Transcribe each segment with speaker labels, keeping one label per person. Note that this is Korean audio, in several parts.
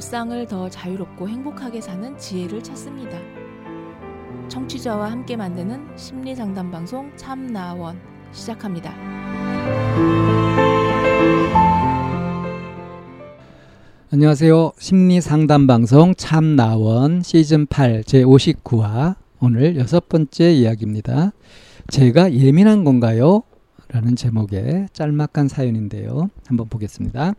Speaker 1: 일상을 더 자유롭고 행복하게 사는 지혜를 찾습니다. 청취자와 함께 만드는 심리 상담 방송 참나원 시작합니다.
Speaker 2: 안녕하세요. 심리 상담 방송 참나원 시즌 8 제 59화 오늘 여섯 번째 이야기입니다. 제가 예민한 건가요? 라는 제목의 짤막한 사연인데요. 한번 보겠습니다.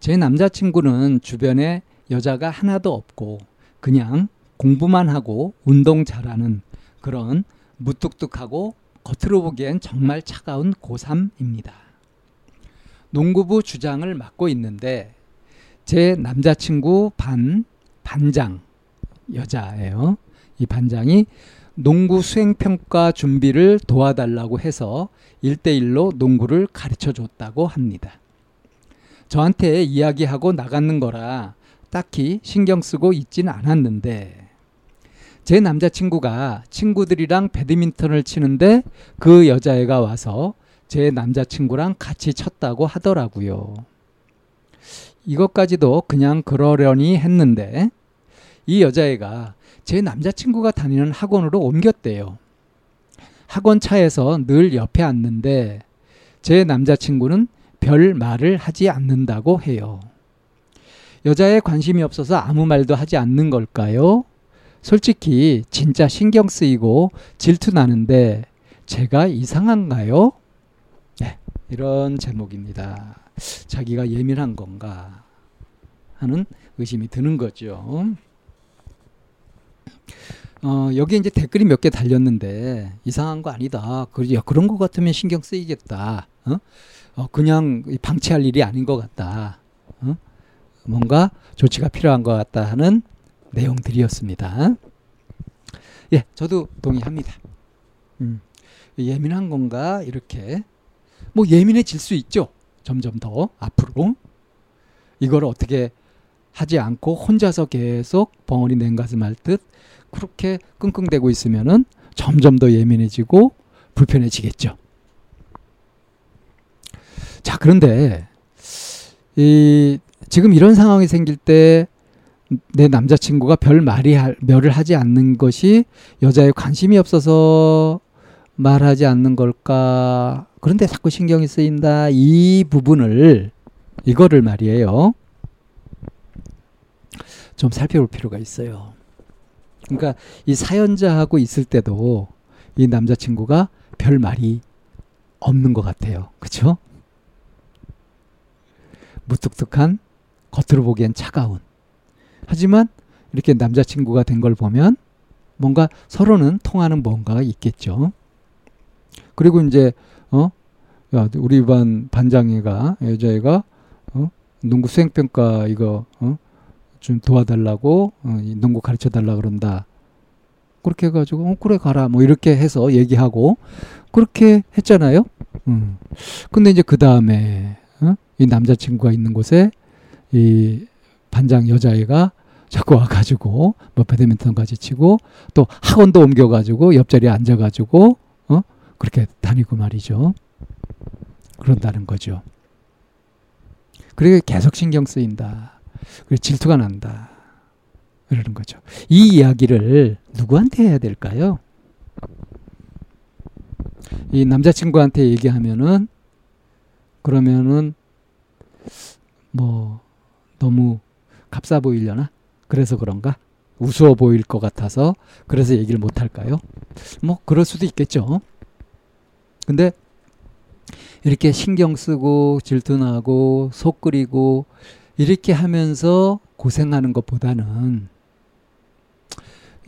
Speaker 2: 제 남자친구는 주변에 여자가 하나도 없고 그냥 공부만 하고 운동 잘하는 그런 무뚝뚝하고 겉으로 보기엔 정말 차가운 고3입니다. 농구부 주장을 맡고 있는데 제 남자친구 반 반장 여자예요. 이 반장이 농구 수행평가 준비를 도와달라고 해서 일대일로 농구를 가르쳐 줬다고 합니다. 저한테 이야기하고 나가는 거라 딱히 신경 쓰고 있진 않았는데 제 남자친구가 친구들이랑 배드민턴을 치는데 그 여자애가 와서 제 남자친구랑 같이 쳤다고 하더라고요. 이것까지도 그냥 그러려니 했는데 이 여자애가 제 남자친구가 다니는 학원으로 옮겼대요. 학원 차에서 늘 옆에 앉는데 제 남자친구는 별 말을 하지 않는다고 해요. 여자에 관심이 없어서 아무 말도 하지 않는 걸까요? 솔직히 진짜 신경 쓰이고 질투 나는데 제가 이상한가요? 네, 이런 제목입니다. 자기가 예민한 건가 하는 의심이 드는 거죠. 어, 여기 이제 댓글이 몇 개 달렸는데 이상한 거 아니다. 그, 그런 거 같으면 신경 쓰이겠다. 어? 어, 그냥 방치할 일이 아닌 것 같다. 어? 뭔가 조치가 필요한 것 같다 하는 내용들이었습니다. 예, 저도 동의합니다. 음, 예민한 건가 이렇게 뭐 예민해질 수 있죠. 점점 더 앞으로 이걸 어떻게 하지 않고 혼자서 계속 벙어리 냉가슴 할듯 그렇게 끙끙대고 있으면은 점점 더 예민해지고 불편해지겠죠. 자, 그런데 이 지금 이런 상황이 생길 때 내 남자친구가 별 말이 할, 멸을 하지 않는 것이 여자에 관심이 없어서 말하지 않는 걸까? 그런데 자꾸 신경이 쓰인다. 이 부분을 이거를 말이에요. 좀 살펴볼 필요가 있어요. 그러니까 이 사연자하고 있을 때도 이 남자친구가 별 말이 없는 것 같아요. 그렇죠? 무뚝뚝한 겉으로 보기엔 차가운 하지만 이렇게 남자친구가 된 걸 보면 뭔가 서로는 통하는 뭔가가 있겠죠. 그리고 이제 어, 야 우리 반 반장애가 여자애가 어, 농구 수행 평가 이거 어, 좀 도와달라고 어, 농구 가르쳐 달라 그런다. 그렇게 해가지고 어, 그래 가라 뭐 이렇게 해서 얘기하고 그렇게 했잖아요. 음. 근데 이제 그 다음에 어? 이 남자친구가 있는 곳에 이 반장 여자애가 자꾸 와가지고 뭐 배드민턴까지 치고 또 학원도 옮겨가지고 옆자리에 앉아가지고 어 그렇게 다니고 말이죠. 그런다는 거죠. 그리고 계속 신경 쓰인다. 그리고 질투가 난다. 이러는 거죠. 이 이야기를 누구한테 해야 될까요? 이 남자친구한테 얘기하면은 그러면은 뭐 너무 값싸 보이려나? 그래서 그런가? 우스워 보일 것 같아서 그래서 얘기를 못 할까요? 뭐 그럴 수도 있겠죠. 근데 이렇게 신경 쓰고 질투나고 속 끓이고 이렇게 하면서 고생하는 것보다는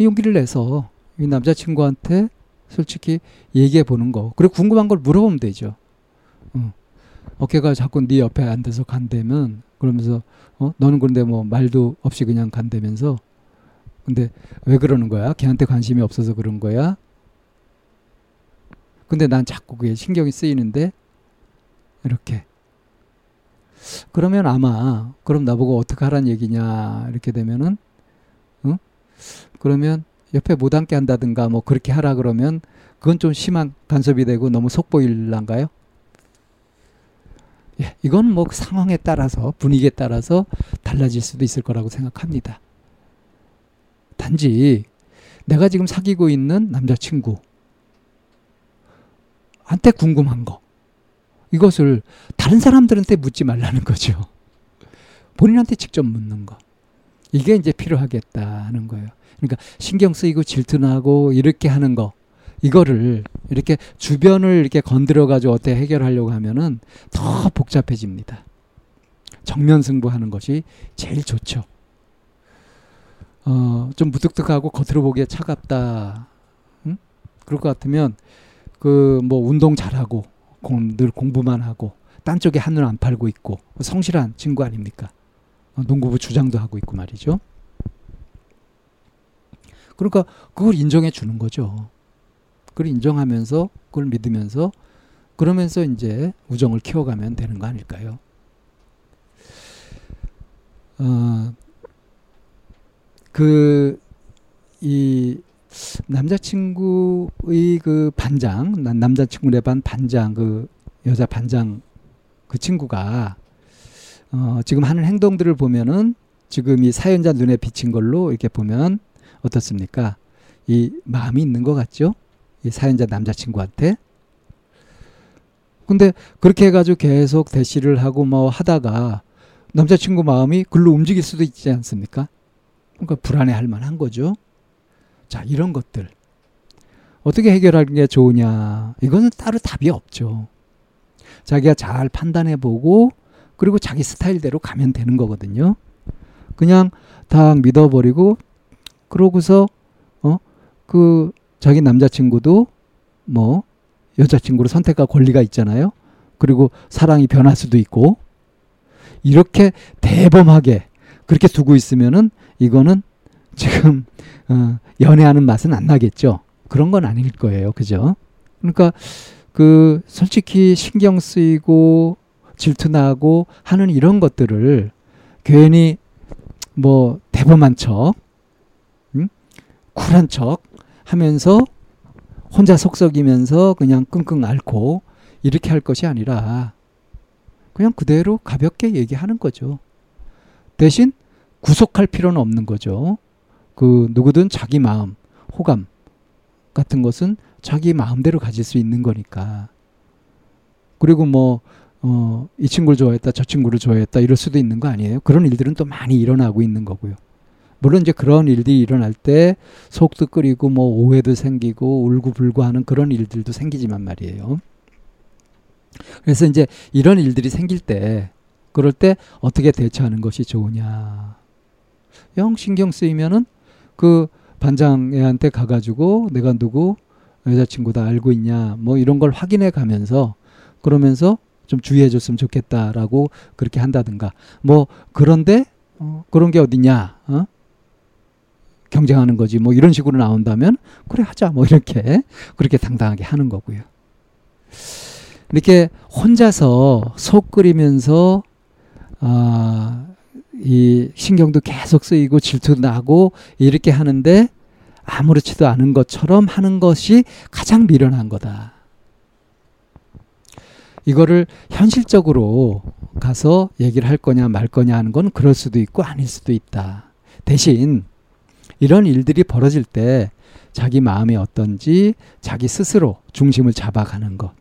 Speaker 2: 용기를 내서 이 남자친구한테 솔직히 얘기해 보는 거. 그리고 궁금한 걸 물어보면 되죠. 어. 어깨가 자꾸 네 옆에 앉아서 간다면 그러면서 어 너는 그런데 뭐 말도 없이 그냥 간다면서 근데 왜 그러는 거야? 걔한테 관심이 없어서 그런 거야? 근데 난 자꾸 그게 신경이 쓰이는데 이렇게 그러면 아마 그럼 나보고 어떻게 하란 얘기냐 이렇게 되면은 어? 그러면 옆에 못 앉게 한다든가 뭐 그렇게 하라 그러면 그건 좀 심한 간섭이 되고 너무 속보일란가요? 예, 이건 뭐 상황에 따라서 분위기에 따라서 달라질 수도 있을 거라고 생각합니다. 단지 내가 지금 사귀고 있는 남자친구 한테 궁금한 거 이것을 다른 사람들한테 묻지 말라는 거죠. 본인한테 직접 묻는 거. 이게 이제 필요하겠다 하는 거예요. 그러니까 신경 쓰이고 질투나고 이렇게 하는 거. 이거를 이렇게 주변을 이렇게 건드려 가지고 어떻게 해결하려고 하면은 더 복잡해집니다. 정면 승부하는 것이 제일 좋죠. 어, 좀 무뚝뚝하고 겉으로 보기에 차갑다. 응? 그럴 것 같으면 그 뭐 운동 잘하고 공, 늘 공부만 하고 딴 쪽에 한눈 안 팔고 있고 성실한 친구 아닙니까? 어, 농구부 주장도 하고 있고 말이죠. 그러니까 그걸 인정해 주는 거죠. 그걸 인정하면서 그걸 믿으면서 그러면서 이제 우정을 키워가면 되는 거 아닐까요? 어, 그, 이, 남자친구의 그 반장, 남자친구네 반 반장, 그 여자 반장 그 친구가 어, 지금 하는 행동들을 보면은 지금 이 사연자 눈에 비친 걸로 이렇게 보면 어떻습니까? 이 마음이 있는 것 같죠? 이 사연자 남자친구한테. 근데 그렇게 해가지고 계속 대시를 하고 뭐 하다가 남자친구 마음이 글로 움직일 수도 있지 않습니까? 그러니까 불안해할 만한 거죠. 자, 이런 것들. 어떻게 해결하는 게 좋으냐. 이거는 따로 답이 없죠. 자기가 잘 판단해 보고 그리고 자기 스타일대로 가면 되는 거거든요. 그냥 딱 믿어버리고 그러고서 어 그 자기 남자친구도 뭐 여자친구를 선택할 권리가 있잖아요. 그리고 사랑이 변할 수도 있고 이렇게 대범하게 그렇게 두고 있으면은 이거는 지금 어, 연애하는 맛은 안 나겠죠. 그런 건 아닐 거예요. 그죠? 그러니까 그 솔직히 신경 쓰이고 질투나고 하는 이런 것들을 괜히 뭐 대범한 척, 응? 쿨한 척 하면서 혼자 속썩이면서 그냥 끙끙 앓고 이렇게 할 것이 아니라 그냥 그대로 가볍게 얘기하는 거죠. 대신 구속할 필요는 없는 거죠. 그 누구든 자기 마음, 호감 같은 것은 자기 마음대로 가질 수 있는 거니까. 그리고 뭐, 어, 이 친구를 좋아했다, 저 친구를 좋아했다, 이럴 수도 있는 거 아니에요? 그런 일들은 또 많이 일어나고 있는 거고요. 물론 이제 그런 일들이 일어날 때 속도 끓이고 뭐 오해도 생기고 울고불고 하는 그런 일들도 생기지만 말이에요. 그래서 이제 이런 일들이 생길 때 그럴 때 어떻게 대처하는 것이 좋으냐. 영 신경 쓰이면은 그 반장애한테 가가지고 내가 누구 여자친구다 알고 있냐 뭐 이런 걸 확인해 가면서 그러면서 좀 주의해 줬으면 좋겠다라고 그렇게 한다든가 뭐 그런데 어, 그런 게 어디냐 어? 경쟁하는 거지 뭐 이런 식으로 나온다면 그래 하자 뭐 이렇게 그렇게 당당하게 하는 거고요. 이렇게 혼자서 속 끓이면서 아, 이 신경도 계속 쓰이고 질투도 나고 이렇게 하는데 아무렇지도 않은 것처럼 하는 것이 가장 미련한 거다. 이거를 현실적으로 가서 얘기를 할 거냐 말 거냐 하는 건 그럴 수도 있고 아닐 수도 있다. 대신 이런 일들이 벌어질 때 자기 마음이 어떤지 자기 스스로 중심을 잡아가는 것.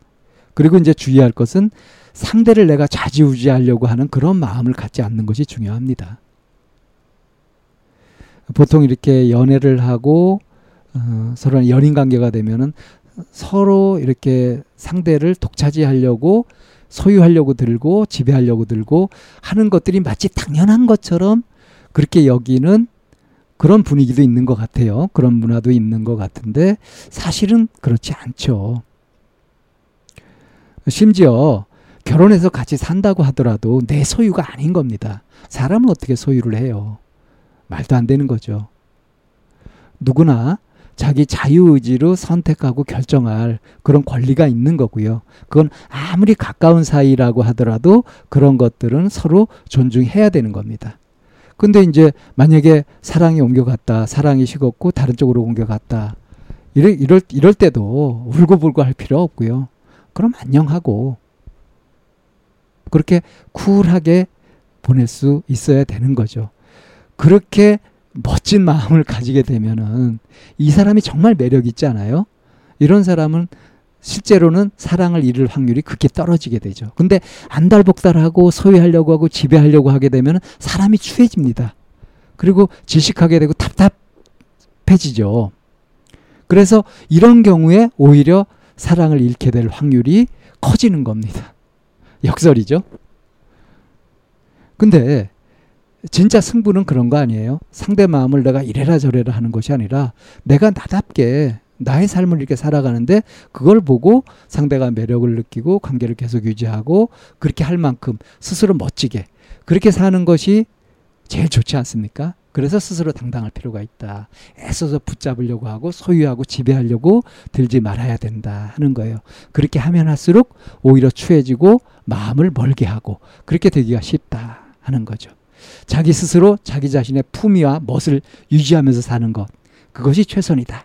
Speaker 2: 그리고 이제 주의할 것은 상대를 내가 좌지우지하려고 하는 그런 마음을 갖지 않는 것이 중요합니다. 보통 이렇게 연애를 하고 어, 서로 연인 관계가 되면은 서로 이렇게 상대를 독차지하려고 소유하려고 들고 지배하려고 들고 하는 것들이 마치 당연한 것처럼 그렇게 여기는 그런 분위기도 있는 것 같아요. 그런 문화도 있는 것 같은데 사실은 그렇지 않죠. 심지어 결혼해서 같이 산다고 하더라도 내 소유가 아닌 겁니다. 사람은 어떻게 소유를 해요? 말도 안 되는 거죠. 누구나 자기 자유의지로 선택하고 결정할 그런 권리가 있는 거고요. 그건 아무리 가까운 사이라고 하더라도 그런 것들은 서로 존중해야 되는 겁니다. 근데 이제 만약에 사랑이 옮겨갔다, 사랑이 식었고 다른 쪽으로 옮겨갔다. 이럴, 이럴, 이럴 때도 울고불고 할 필요 없고요. 그럼 안녕하고 그렇게 쿨하게 보낼 수 있어야 되는 거죠. 그렇게 멋진 마음을 가지게 되면은 이 사람이 정말 매력 있지 않아요? 이런 사람은 실제로는 사랑을 잃을 확률이 극히 떨어지게 되죠. 근데 안달복달하고 소유하려고 하고 지배하려고 하게 되면 사람이 추해집니다. 그리고 질식하게 되고 답답해지죠. 그래서 이런 경우에 오히려 사랑을 잃게 될 확률이 커지는 겁니다. 역설이죠. 근데 진짜 승부는 그런 거 아니에요? 상대 마음을 내가 이래라 저래라 하는 것이 아니라 내가 나답게 나의 삶을 이렇게 살아가는데 그걸 보고 상대가 매력을 느끼고 관계를 계속 유지하고 그렇게 할 만큼 스스로 멋지게 그렇게 사는 것이 제일 좋지 않습니까? 그래서 스스로 당당할 필요가 있다. 애써서 붙잡으려고 하고 소유하고 지배하려고 들지 말아야 된다 하는 거예요. 그렇게 하면 할수록 오히려 추해지고 마음을 멀게 하고 그렇게 되기가 쉽다 하는 거죠. 자기 스스로 자기 자신의 품위와 멋을 유지하면서 사는 것 그것이 최선이다.